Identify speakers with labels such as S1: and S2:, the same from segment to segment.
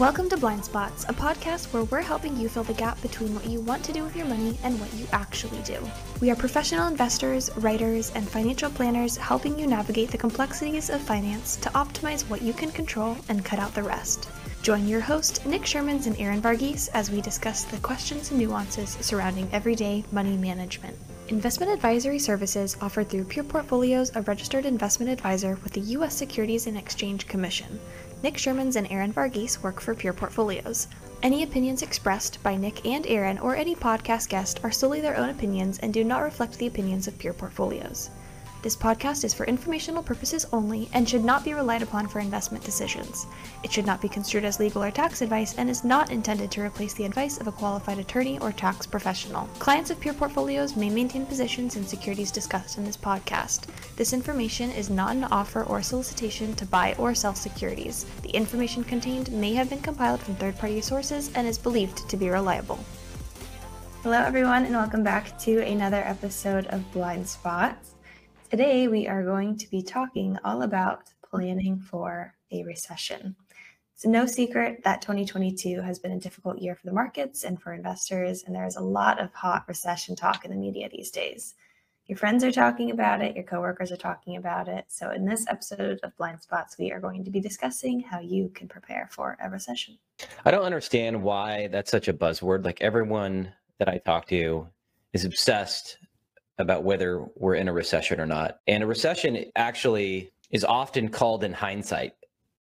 S1: Welcome to Blind Spots, a podcast where we're helping you fill the gap between what you want to do with your money and what you actually do. We are professional investors, writers, and financial planners helping you navigate the complexities of finance to optimize what you can control and cut out the rest. Join your host, Nick Shermans and Aaron Varghese, as we discuss the questions and nuances surrounding everyday money management. Investment advisory services offered through Pure Portfolios, a registered investment advisor with the U.S. Securities and Exchange Commission. Nick Shermans and Aaron Varghese work for Pure Portfolios. Any opinions expressed by Nick and Aaron or any podcast guest are solely their own opinions and do not reflect the opinions of Pure Portfolios. This podcast is for informational purposes only and should not be relied upon for investment decisions. It should not be construed as legal or tax advice and is not intended to replace the advice of a qualified attorney or tax professional. Clients of Pure Portfolios may maintain positions in securities discussed in this podcast. This information is not an offer or solicitation to buy or sell securities. The information contained may have been compiled from third party sources and is believed to be reliable. Hello, everyone, and welcome back to another episode of Blind Spots. Today, we are going to be talking all about planning for a recession. It's no secret that 2022 has been a difficult year for the markets and for investors, and there's a lot of hot recession talk in the media these days. Your friends are talking about it, your coworkers are talking about it. So, in this episode of Blind Spots, we are going to be discussing how you can prepare for a recession.
S2: I don't understand why that's such a buzzword. Like, everyone that I talk to is obsessed about whether we're in a recession or not. And a recession actually is often called in hindsight,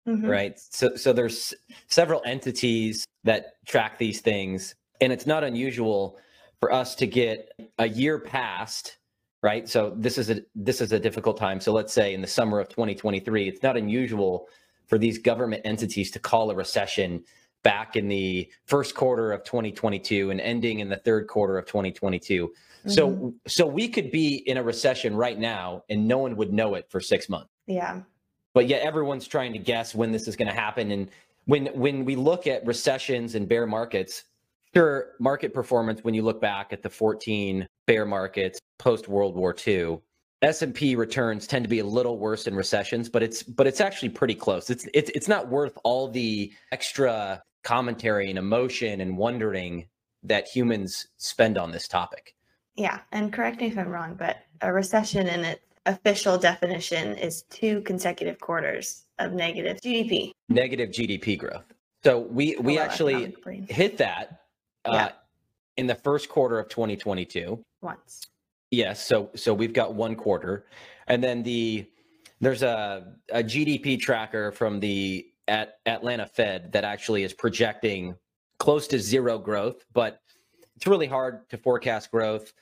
S2: mm-hmm. right? So, so there's several entities that track these things, and it's not unusual for us to get a year past, right? So this is a this is a difficult time. So let's say in the summer of 2023, it's not unusual for these government entities to call a recession back in the first quarter of 2022 and ending in the third quarter of 2022. So mm-hmm. so we could be in a recession right now and no one would know it for 6 months.
S1: Yeah.
S2: But yet everyone's trying to guess when this is going to happen and when when we look at recessions and bear markets, sure market performance when you look back at the 14 bear markets post World War II, S&P returns tend to be a little worse in recessions, but it's but it's actually pretty close. It's it's it's not worth all the extra commentary and emotion and wondering that humans spend on this topic.
S1: Yeah, and correct me if I'm wrong, but a recession in its official definition is two consecutive quarters of negative GDP.
S2: Negative GDP growth. So we we actually hit that uh, yeah. in the first quarter of 2022.
S1: Once.
S2: Yes. So so we've got one quarter, and then the there's a a GDP tracker from the at Atlanta Fed that actually is projecting close to zero growth, but it's really hard to forecast growth.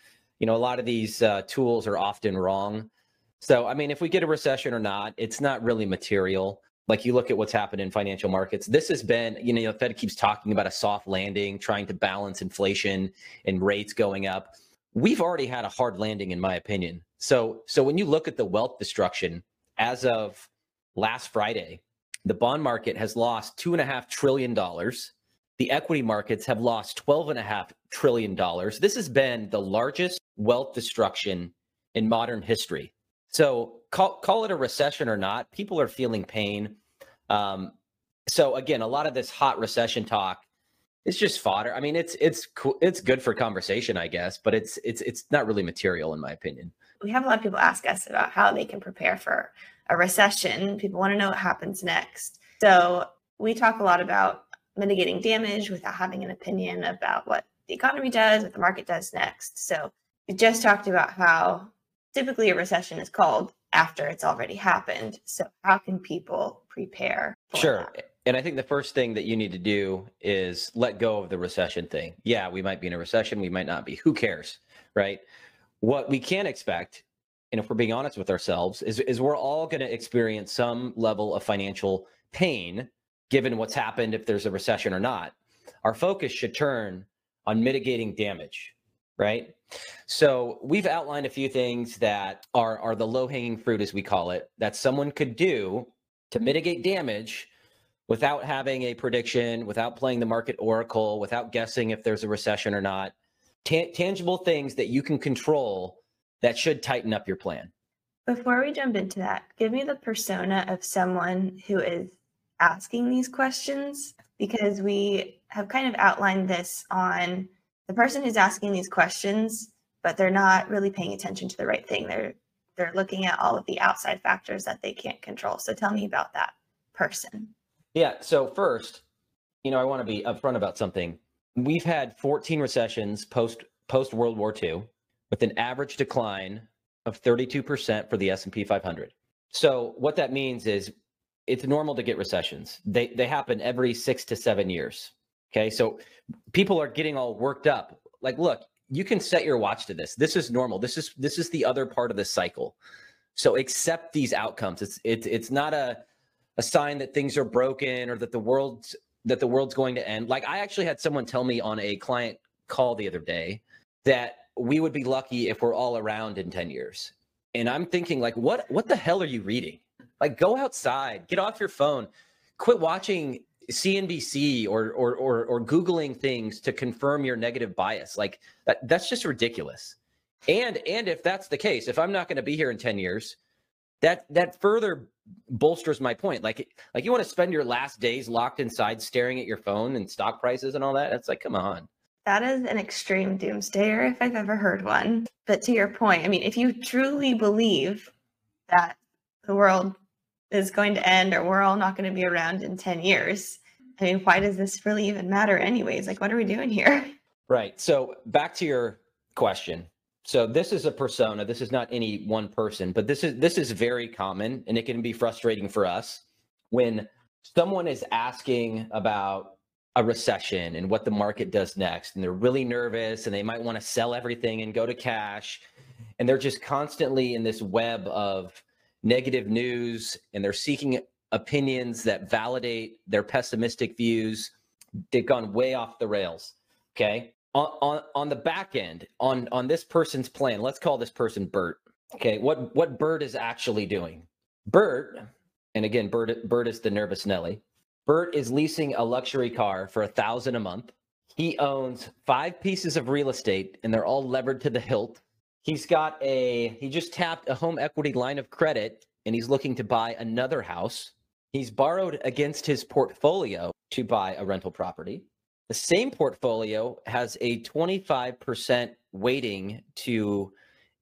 S2: You know, a lot of these uh, tools are often wrong. So, I mean, if we get a recession or not, it's not really material. Like you look at what's happened in financial markets. This has been, you know, the Fed keeps talking about a soft landing, trying to balance inflation and rates going up. We've already had a hard landing, in my opinion. So, so when you look at the wealth destruction as of last Friday, the bond market has lost two and a half trillion dollars the equity markets have lost $12.5 trillion. This has been the largest wealth destruction in modern history. So call, call it a recession or not, people are feeling pain. Um, so again, a lot of this hot recession talk is just fodder. I mean, it's it's cool. It's good for conversation, I guess, but it's it's it's not really material in my opinion.
S1: We have a lot of people ask us about how they can prepare for a recession. People want to know what happens next. So we talk a lot about mitigating damage without having an opinion about what the economy does, what the market does next. So we just talked about how typically a recession is called after it's already happened. So how can people prepare?
S2: sure. That? And I think the first thing that you need to do is let go of the recession thing. Yeah, we might be in a recession, we might not be. Who cares? Right? What we can expect, and if we're being honest with ourselves, is, is we're all going to experience some level of financial pain given what's happened, if there's a recession or not, our focus should turn on mitigating damage, right? So we've outlined a few things that are, are the low hanging fruit, as we call it, that someone could do to mitigate damage without having a prediction, without playing the market oracle, without guessing if there's a recession or not. Tangible things that you can control that should tighten up your plan.
S1: Before we jump into that, give me the persona of someone who is asking these questions because we have kind of outlined this on the person who's asking these questions, but they're not really paying attention to the right thing. They're they're looking at all of the outside factors that they can't control. So tell me about that person.
S2: Yeah. So first, you know, I want to be upfront about something. We've had 14 recessions post post World War II with an average decline of 32% for the S&P 500. So what that means is it's normal to get recessions. They they happen every 6 to 7 years. Okay? So people are getting all worked up. Like look, you can set your watch to this. This is normal. This is this is the other part of the cycle. So accept these outcomes. It's it's it's not a a sign that things are broken or that the world's that the world's going to end. Like I actually had someone tell me on a client call the other day that we would be lucky if we're all around in 10 years. And I'm thinking like what what the hell are you reading? Like go outside, get off your phone, quit watching CNBC or or or, or googling things to confirm your negative bias. Like that that's just ridiculous. And and if that's the case, if I'm not going to be here in 10 years, that that further bolsters my point. Like like you want to spend your last days locked inside staring at your phone and stock prices and all that. It's like come on.
S1: That is an extreme doomsdayer if I've ever heard one. But to your point, I mean, if you truly believe that the world is going to end or we're all not going to be around in 10 years, I mean, why does this really even matter, anyways? Like, what are we doing here?
S2: Right. So, back to your question. So, this is a persona. This is not any one person, but this is this is very common, and it can be frustrating for us when someone is asking about a recession and what the market does next and they're really nervous and they might want to sell everything and go to cash and they're just constantly in this web of negative news and they're seeking opinions that validate their pessimistic views they've gone way off the rails okay on, on on the back end on on this person's plan let's call this person bert okay what what bert is actually doing bert and again bert bert is the nervous nelly Bert is leasing a luxury car for a thousand a month. He owns five pieces of real estate and they're all levered to the hilt. He's got a, he just tapped a home equity line of credit and he's looking to buy another house. He's borrowed against his portfolio to buy a rental property. The same portfolio has a 25% weighting to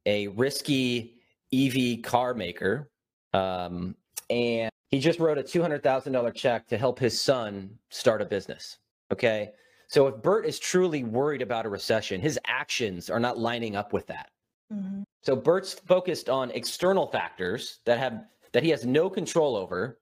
S2: a risky EV car maker. Um, and he just wrote a $200,000 check to help his son start a business. Okay. So if Bert is truly worried about a recession, his actions are not lining up with that. Mm-hmm. So Bert's focused on external factors that have that he has no control over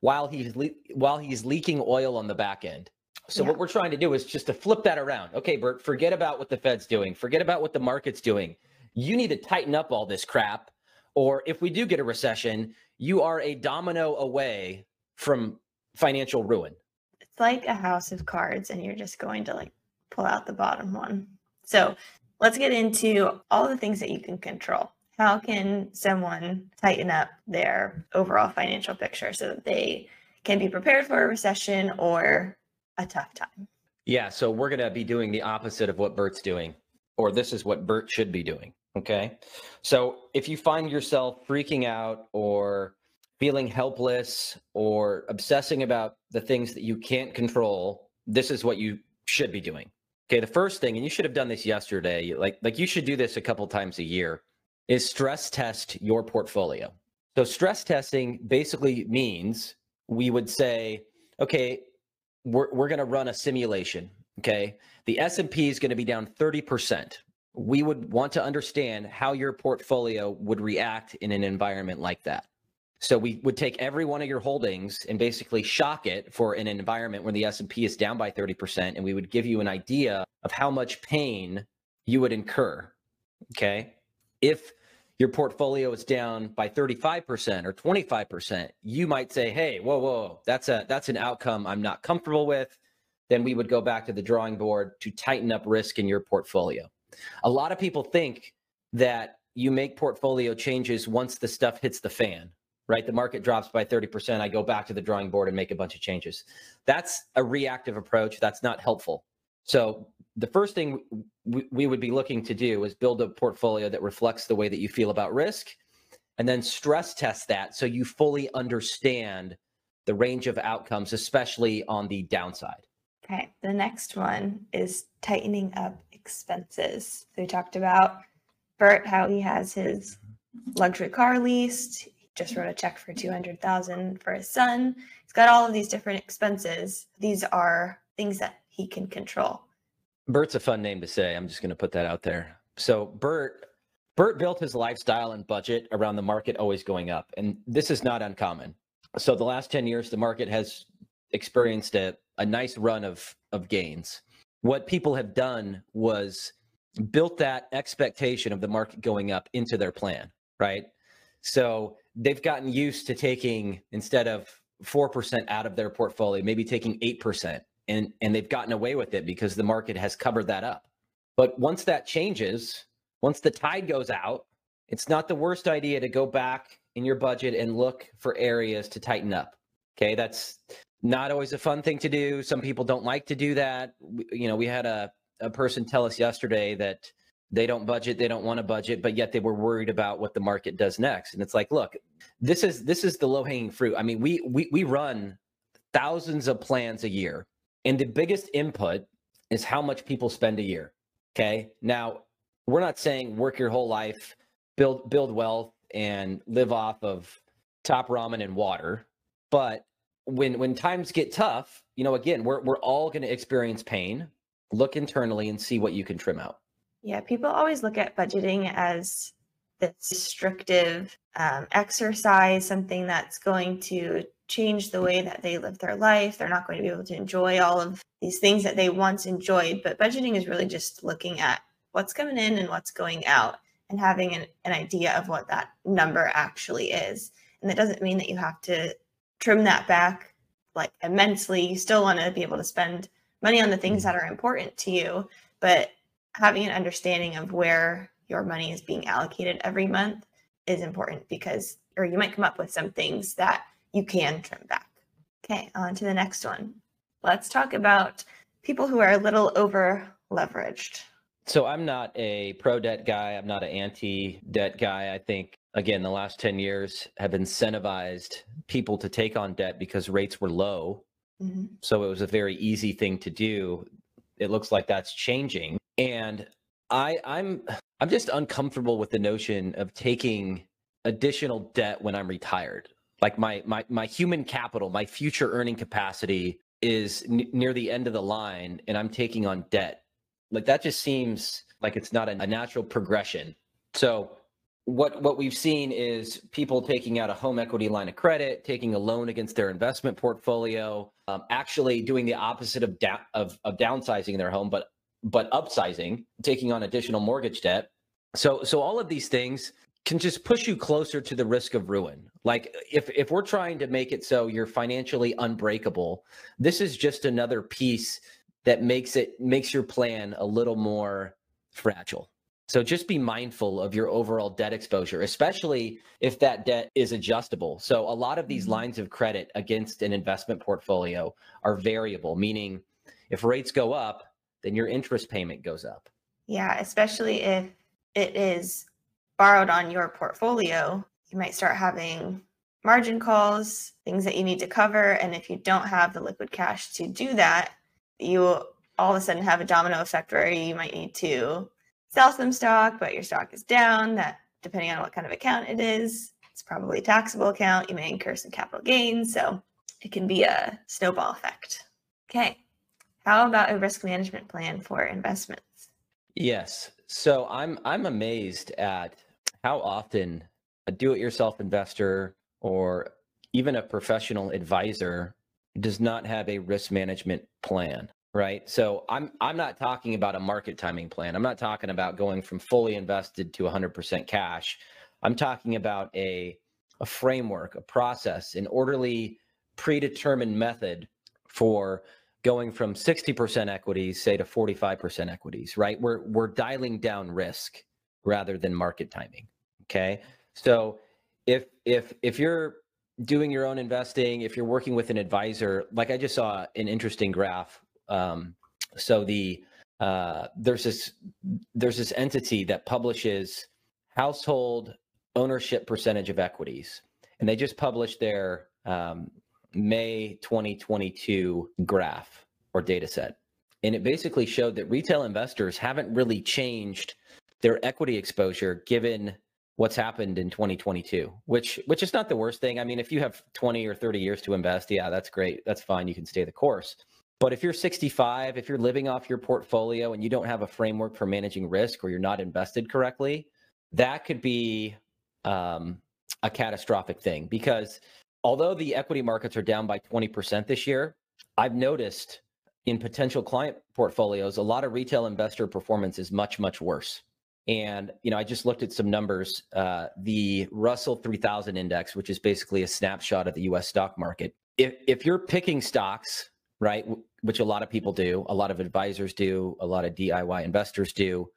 S2: while he's le- while he's leaking oil on the back end. So yeah. what we're trying to do is just to flip that around. Okay, Bert, forget about what the Fed's doing. Forget about what the market's doing. You need to tighten up all this crap or if we do get a recession, you are a domino away from financial ruin.
S1: It's like a house of cards, and you're just going to like pull out the bottom one. So let's get into all the things that you can control. How can someone tighten up their overall financial picture so that they can be prepared for a recession or a tough time?
S2: Yeah, so we're going to be doing the opposite of what Bert's doing, or this is what Bert should be doing. Okay. So if you find yourself freaking out or feeling helpless or obsessing about the things that you can't control, this is what you should be doing. Okay. The first thing, and you should have done this yesterday, like, like you should do this a couple times a year, is stress test your portfolio. So stress testing basically means we would say, okay, we're, we're going to run a simulation. Okay. The S&P is going to be down 30% we would want to understand how your portfolio would react in an environment like that. So we would take every one of your holdings and basically shock it for an environment where the S&P is down by 30% and we would give you an idea of how much pain you would incur. Okay? If your portfolio is down by 35% or 25%, you might say, "Hey, whoa, whoa, that's a that's an outcome I'm not comfortable with." Then we would go back to the drawing board to tighten up risk in your portfolio. A lot of people think that you make portfolio changes once the stuff hits the fan, right? The market drops by 30%. I go back to the drawing board and make a bunch of changes. That's a reactive approach. That's not helpful. So, the first thing we, would be looking to do is build a portfolio that reflects the way that you feel about risk and then stress test that so you fully understand the range of outcomes, especially on the downside.
S1: Okay. The next one is tightening up expenses. So we talked about Bert, how he has his luxury car leased. Just wrote a check for 200,000 for his son. He's got all of these different expenses. These are things that he can control.
S2: Bert's a fun name to say. I'm just going to put that out there. So Bert Bert built his lifestyle and budget around the market always going up, and this is not uncommon. So the last 10 years the market has experienced a, a nice run of of gains. What people have done was built that expectation of the market going up into their plan, right? So they've gotten used to taking instead of 4% out of their portfolio, maybe taking 8% and and they've gotten away with it because the market has covered that up. But once that changes, once the tide goes out, it's not the worst idea to go back in your budget and look for areas to tighten up. Okay, that's not always a fun thing to do. Some people don't like to do that. You know, we had a a person tell us yesterday that they don't budget, they don't want to budget, but yet they were worried about what the market does next. And it's like, look, this is this is the low hanging fruit. I mean, we we we run thousands of plans a year, and the biggest input is how much people spend a year. Okay, now we're not saying work your whole life, build build wealth, and live off of top ramen and water, but when when times get tough, you know, again, we're we're all going to experience pain look internally and see what you can trim out.
S1: Yeah, people always look at budgeting as this restrictive um, exercise, something that's going to change the way that they live their life. They're not going to be able to enjoy all of these things that they once enjoyed. But budgeting is really just looking at what's coming in and what's going out and having an, an idea of what that number actually is. And that doesn't mean that you have to trim that back like immensely. You still want to be able to spend money on the things that mm-hmm. are important to you, but having an understanding of where your money is being allocated every month is important because, or you might come up with some things that you can trim back. Okay, on to the next one. Let's talk about people who are a little over leveraged.
S2: So I'm not a pro debt guy. I'm not an anti debt guy. I think, again, the last 10 years have incentivized people to take on debt because rates were low Mm-hmm. So it was a very easy thing to do. It looks like that's changing. And I I'm I'm just uncomfortable with the notion of taking additional debt when I'm retired. Like my my my human capital, my future earning capacity is n- near the end of the line and I'm taking on debt. Like that just seems like it's not a, a natural progression. So what what we've seen is people taking out a home equity line of credit, taking a loan against their investment portfolio, um, actually doing the opposite of, da- of of downsizing their home, but but upsizing, taking on additional mortgage debt. So so all of these things can just push you closer to the risk of ruin. Like if if we're trying to make it so you're financially unbreakable, this is just another piece that makes it makes your plan a little more fragile. So just be mindful of your overall debt exposure, especially if that debt is adjustable. So a lot of these mm-hmm. lines of credit against an investment portfolio are variable, meaning if rates go up, then your interest payment goes up.
S1: Yeah, especially if it is borrowed on your portfolio, you might start having margin calls, things that you need to cover. And if you don't have the liquid cash to do that, you all of a sudden have a domino effect where you might need to sell some stock, but your stock is down. That depending on what kind of account it is, it's probably a taxable account. You may incur some capital gains. So it can be a snowball effect. Okay. How about a risk management plan for investments?
S2: Yes. So I'm I'm amazed at how often a do-it-yourself investor or even a professional advisor does not have a risk management plan right so i'm i'm not talking about a market timing plan. I'm not talking about going from fully invested to 100% cash. I'm talking about a a framework a process an orderly predetermined method for going from 60% equities say to 45% equities right? We're we're dialing down risk rather than market timing okay? So if if if you're doing your own investing if you're working with an advisor like i just saw an interesting graph um, so the uh, there's this there's this entity that publishes household ownership percentage of equities, and they just published their um, May 2022 graph or data set. And it basically showed that retail investors haven't really changed their equity exposure given what's happened in 2022, which which is not the worst thing. I mean, if you have 20 or 30 years to invest, yeah, that's great. That's fine. You can stay the course. But if you're 65, if you're living off your portfolio and you don't have a framework for managing risk or you're not invested correctly, that could be um, a catastrophic thing because although the equity markets are down by 20% this year, I've noticed in potential client portfolios, a lot of retail investor performance is much, much worse. And you know, I just looked at some numbers. Uh, the Russell 3000 index, which is basically a snapshot of the U.S. stock market. If if you're picking stocks, right, which a lot of people do, a lot of advisors do, a lot of DIY investors do,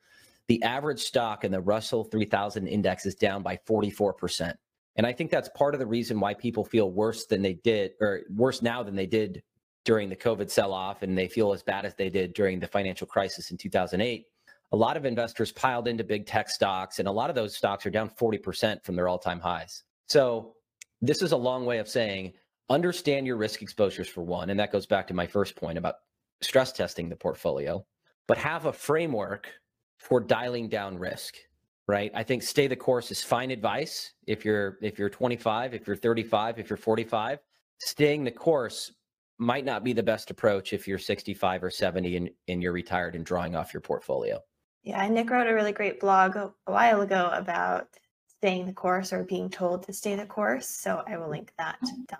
S2: the average stock in the Russell 3000 index is down by 44 percent. And I think that's part of the reason why people feel worse than they did, or worse now than they did during the COVID sell off, and they feel as bad as they did during the financial crisis in 2008. A lot of investors piled into big tech stocks, and a lot of those stocks are down 40% from their all time highs. So, this is a long way of saying understand your risk exposures for one. And that goes back to my first point about stress testing the portfolio, but have a framework for dialing down risk right? I think stay the course is fine advice. If you're if you're 25, if you're 35, if you're 45, staying the course might not be the best approach if you're 65 or 70 and, and you're retired and drawing off your portfolio.
S1: Yeah, Nick wrote a really great blog a, while ago about staying the course or being told to stay the course. So I will link that down.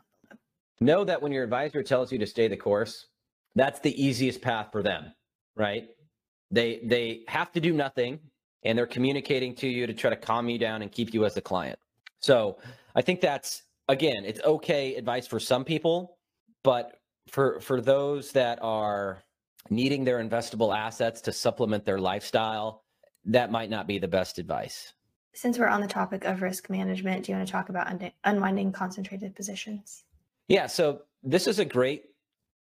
S2: Know that when your advisor tells you to stay the course, that's the easiest path for them, right? They they have to do nothing and they're communicating to you to try to calm you down and keep you as a client. So I think that's again, it's okay advice for some people, but for for those that are needing their investable assets to supplement their lifestyle, that might not be the best advice.
S1: Since we're on the topic of risk management, do you want to talk about un- unwinding concentrated positions?
S2: Yeah, so this is a great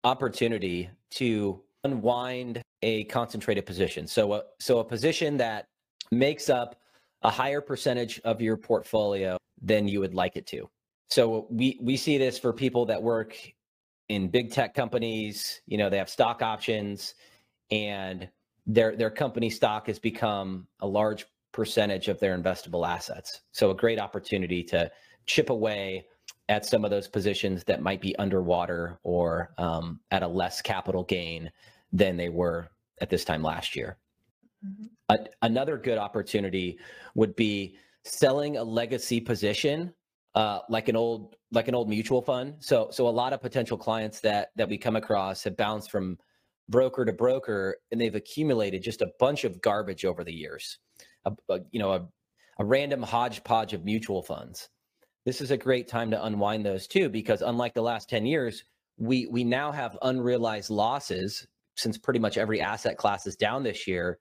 S2: opportunity to unwind a concentrated position. So a, so a position that makes up a higher percentage of your portfolio than you would like it to. So we we see this for people that work in big tech companies, you know, they have stock options and their their company stock has become a large percentage of their investable assets. So a great opportunity to chip away at some of those positions that might be underwater or um, at a less capital gain than they were at this time last year. Mm-hmm. A, another good opportunity would be selling a legacy position, uh, like an old like an old mutual fund. So so a lot of potential clients that that we come across have bounced from broker to broker, and they've accumulated just a bunch of garbage over the years. A, a, you know, a, a random hodgepodge of mutual funds. This is a great time to unwind those too, because unlike the last 10 years, we we now have unrealized losses since pretty much every asset class is down this year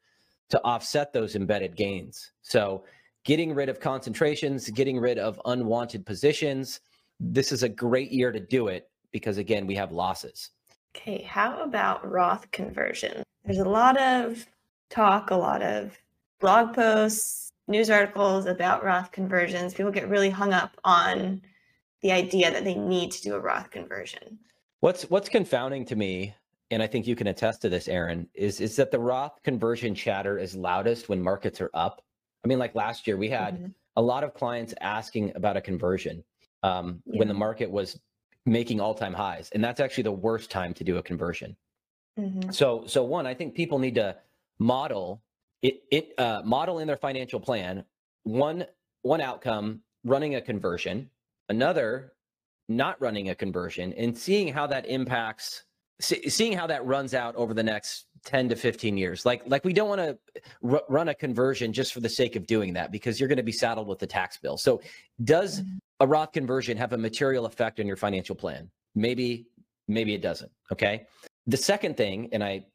S2: to offset those embedded gains. So getting rid of concentrations, getting rid of unwanted positions. This is a great year to do it because again, we have losses.
S1: Okay, how about Roth conversion? There's a lot of talk, a lot of blog posts, news articles about Roth conversions. People get really hung up on the idea that they need to do a Roth conversion.
S2: What's what's confounding to me and I think you can attest to this, Aaron, is is that the Roth conversion chatter is loudest when markets are up. I mean, like last year, we had mm-hmm. a lot of clients asking about a conversion um, yeah. when the market was making all time highs, and that's actually the worst time to do a conversion. Mm-hmm. So, so one, I think people need to model it, it uh, model in their financial plan one one outcome running a conversion, another not running a conversion, and seeing how that impacts see, seeing how that runs out over the next 10 to 15 years. Like like we don't want to r- run a conversion just for the sake of doing that because you're going to be saddled with the tax bill. So does mm-hmm. a roth conversion have a material effect on your financial plan? Maybe maybe it doesn't okay? The second thing and i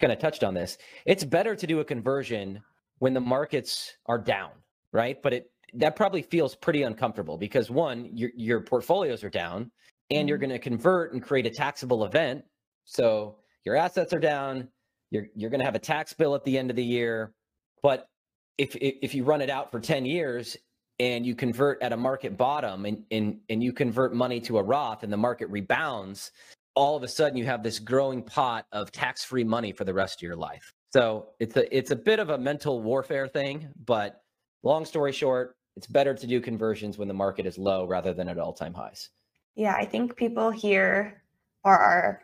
S2: kind of touched on this it's better to do a conversion when the markets are down right but it that probably feels pretty uncomfortable because one your your portfolios are down and mm-hmm. you're going to convert and create a taxable event so your assets are down. You're you're going to have a tax bill at the end of the year. But if if you run it out for 10 years, and you convert at a market bottom and, and, and you convert money to a Roth and the market rebounds, all of a sudden you have this growing pot of tax-free money for the rest of your life. So it's a it's a bit of a mental warfare thing, but long story short, it's better to do conversions when the market is low rather than at all-time highs.
S1: Yeah, I think people here are, are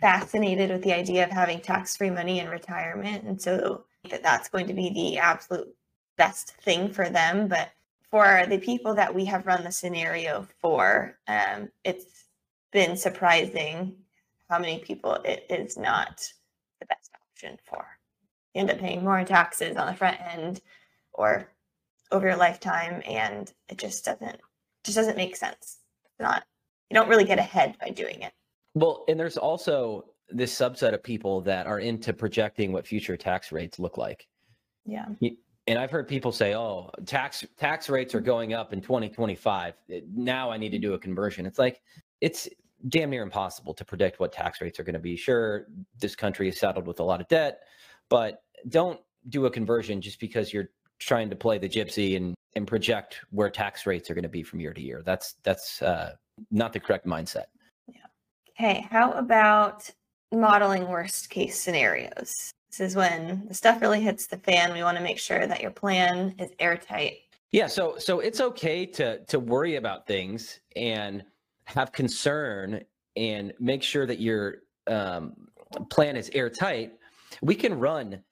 S1: fascinated with the idea of having tax-free money in retirement and so that that's going to be the absolute best thing for them, but for the people that we have run the scenario for, um, it's been surprising how many people it is not the best option for. You end up paying more taxes on the front end or over your lifetime, and it just doesn't just doesn't make sense. It's not you don't really get ahead by doing it.
S2: Well, and there's also this subset of people that are into projecting what future tax rates look like.
S1: Yeah
S2: and I've heard people say, "Oh, tax tax rates are going up in 2025. Now I need to do a conversion." It's like it's damn near impossible to predict what tax rates are going to be. Sure, this country is saddled with a lot of debt, but don't do a conversion just because you're trying to play the gypsy and and project where tax rates are going to be from year to year. That's that's uh, not the correct mindset.
S1: Yeah. Okay. How about modeling worst case scenarios? This is when the stuff really hits the fan. We want to make sure that your plan is airtight.
S2: Yeah, so so it's okay to to worry about things and have concern and make sure that your um, plan is airtight. We can run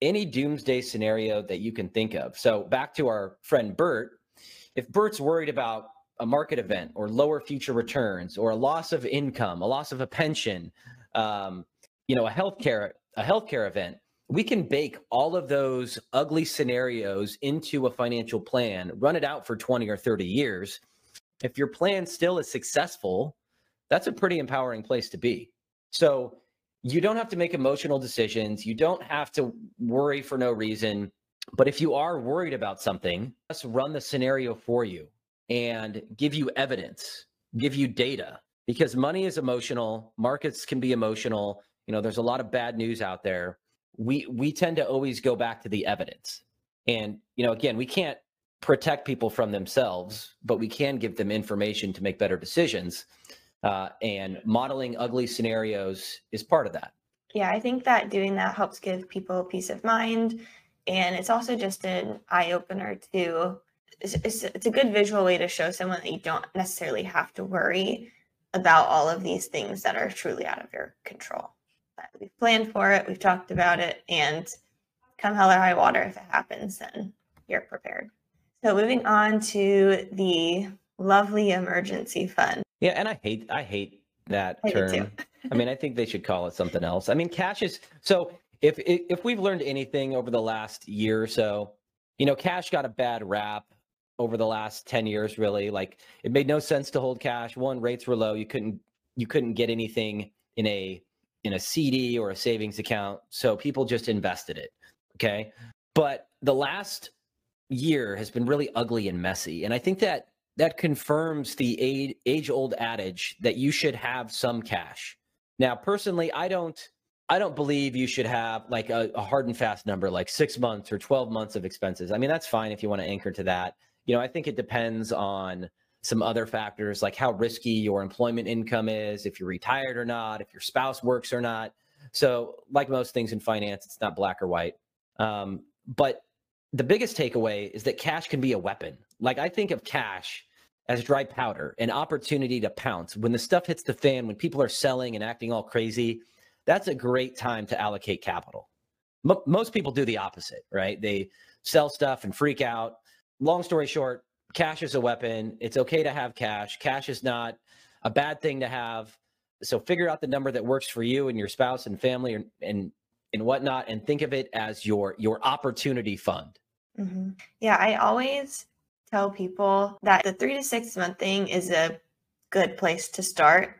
S2: any doomsday scenario that you can think of. So back to our friend Bert, if Bert's worried about a market event or lower future returns or a loss of income, a loss of a pension, um, you know, a healthcare a healthcare event, we can bake all of those ugly scenarios into a financial plan, run it out for 20 or 30 years. If your plan still is successful, that's a pretty empowering place to be. So you don't have to make emotional decisions. You don't have to worry for no reason. But if you are worried about something, let's run the scenario for you and give you evidence, give you data because money is emotional. Markets can be emotional you know there's a lot of bad news out there we we tend to always go back to the evidence and you know again we can't protect people from themselves but we can give them information to make better decisions uh, and modeling ugly scenarios is part of that
S1: yeah i think that doing that helps give people peace of mind and it's also just an eye-opener to it's, it's, it's a good visual way to show someone that you don't necessarily have to worry about all of these things that are truly out of your control we've planned for it, we've talked about it, and come hell or high water, if it happens, then you're prepared. So moving on to the lovely emergency fund.
S2: Yeah, and I hate I hate that I term. I mean, I think they should call it something else. I mean, cash is so if if we've learned anything over the last year or so, you know, cash got a bad rap over the last 10 years really. Like it made no sense to hold cash. One, rates were low. You couldn't you couldn't get anything in a in a CD or a savings account. So people just invested it. Okay. But the last year has been really ugly and messy. And I think that that confirms the age old adage that you should have some cash. Now, personally, I don't. I don't believe you should have like a, a hard and fast number, like six months or 12 months of expenses. I mean, that's fine if you want to anchor to that. You know, I think it depends on some other factors like how risky your employment income is, if you're retired or not, if your spouse works or not. So, like most things in finance, it's not black or white. Um, but the biggest takeaway is that cash can be a weapon. Like, I think of cash as dry powder, an opportunity to pounce. When the stuff hits the fan, when people are selling and acting all crazy, that's a great time to allocate capital. M- most people do the opposite, right? They sell stuff and freak out. Long story short, cash is a weapon. It's okay to have cash. Cash is not a bad thing to have. So figure out the number that works for you and your spouse and family and and, and whatnot, and think of it as your your opportunity fund.
S1: Mm-hmm. Yeah, I always tell people that the three to six month thing is a good place to start,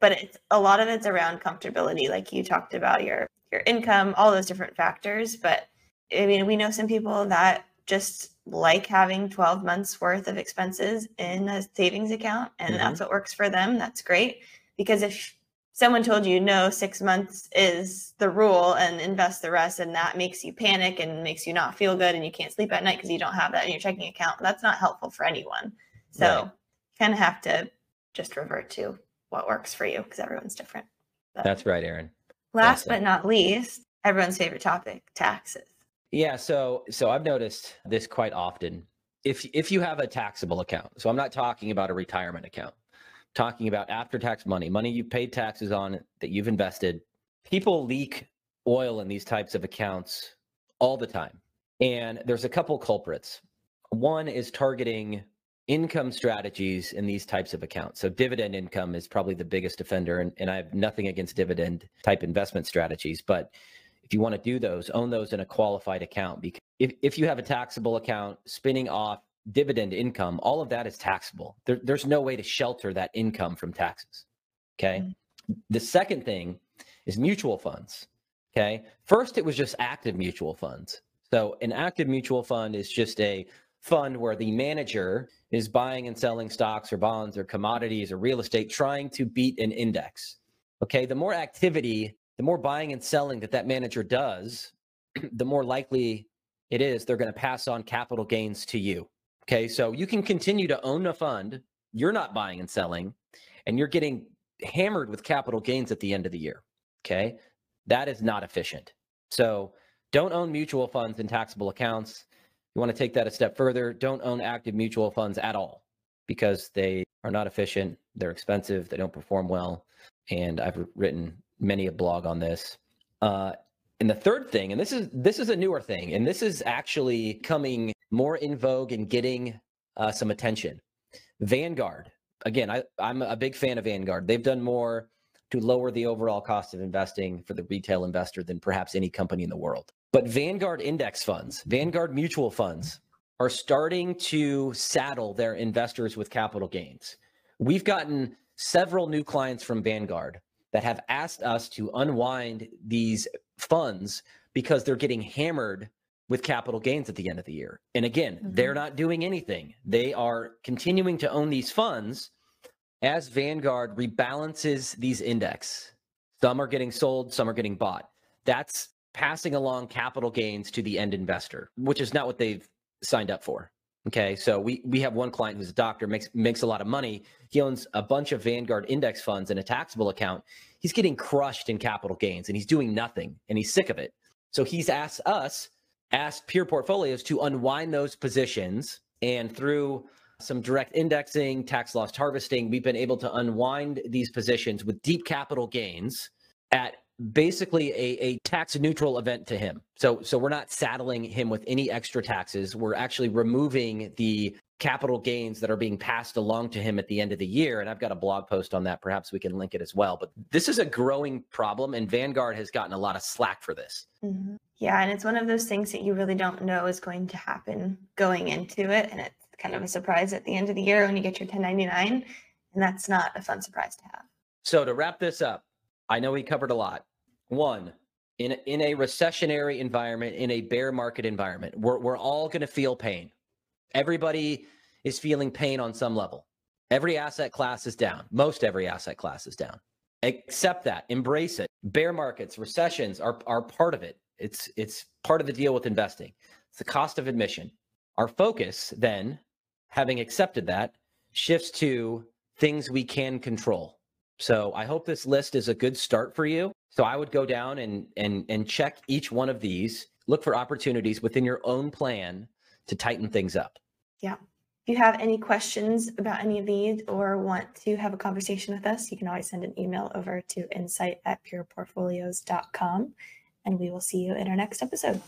S1: but it's a lot of it's around comfortability, like you talked about your your income, all those different factors. But I mean, we know some people that just like having 12 months worth of expenses in a savings account and mm-hmm. that's what works for them that's great because if
S3: someone told you no, six months is the rule and invest the rest, and that makes you panic and makes you not feel good and you can't sleep at night because you don't have that in your checking account. That's not helpful for anyone. So right. you kind of have to just revert to what works for you because everyone's different.
S2: But That's right, Aaron.
S3: Last but not least, everyone's favorite topic, taxes.
S2: Yeah, so so I've noticed this quite often. If if you have a taxable account, so I'm not talking about a retirement account talking about after tax money, money you've paid taxes on that you've invested. People leak oil in these types of accounts all the time. And there's a couple culprits. One is targeting income strategies in these types of accounts. So dividend income is probably the biggest offender. And, and I have nothing against dividend type investment strategies. But if you want to do those, own those in a qualified account. Because if, if you have a taxable account spinning off dividend income, all of that is taxable. There, there's no way to shelter that income from taxes. Okay. Mm-hmm. The second thing is mutual funds. Okay. First, it was just active mutual funds. So, an active mutual fund is just a fund where the manager is buying and selling stocks or bonds or commodities or real estate, trying to beat an index. Okay. The more activity, the more buying and selling that that manager does, the more likely it is they're going to pass on capital gains to you. Okay, so you can continue to own a fund, you're not buying and selling, and you're getting hammered with capital gains at the end of the year. Okay, that is not efficient. So don't own mutual funds in taxable accounts. You want to take that a step further, don't own active mutual funds at all because they are not efficient, they're expensive, they don't perform well. And I've written many a blog on this. Uh, and the third thing, and this is this is a newer thing, and this is actually coming more in vogue and getting uh, some attention. Vanguard, again, I, I'm a big fan of Vanguard. They've done more to lower the overall cost of investing for the retail investor than perhaps any company in the world. But Vanguard index funds, Vanguard mutual funds are starting to saddle their investors with capital gains. We've gotten several new clients from Vanguard that have asked us to unwind these funds because they're getting hammered with capital gains at the end of the year. And again, mm-hmm. they're not doing anything. They are continuing to own these funds as Vanguard rebalances these index. Some are getting sold, some are getting bought. That's passing along capital gains to the end investor, which is not what they've signed up for. Okay, so we we have one client who's a doctor makes makes a lot of money. He owns a bunch of Vanguard index funds and a taxable account. He's getting crushed in capital gains and he's doing nothing and he's sick of it. So he's asked us asked Pure Portfolios to unwind those positions. And through some direct indexing, tax loss harvesting, we've been able to unwind these positions with deep capital gains at basically a, a tax neutral event to him. So so we're not saddling him with any extra taxes. We're actually removing the capital gains that are being passed along to him at the end of the year. And I've got a blog post on that. Perhaps we can link it as well. But this is a growing problem, and Vanguard has gotten a lot of slack for this.
S3: Mm-hmm. Yeah, and it's one of those things that you really don't know is going to happen going into it. And it's kind of a surprise at the end of the year when you get your 1099. And that's not a fun surprise to have.
S2: So to wrap this up, I know we covered a lot. One, in a, in a recessionary environment, in a bear market environment, we're, we're all going to feel pain. Everybody is feeling pain on some level. Every asset class is down. Most every asset class is down. Accept that, embrace it. Bear markets, recessions are, are part of it. It's it's part of the deal with investing. It's the cost of admission. Our focus then, having accepted that, shifts to things we can control. So I hope this list is a good start for you. So I would go down and and and check each one of these, look for opportunities within your own plan to tighten things up.
S3: Yeah. If you have any questions about any of these or want to have a conversation with us, you can always send an email over to insight at pureportfolios.com and we will see you in our next episode.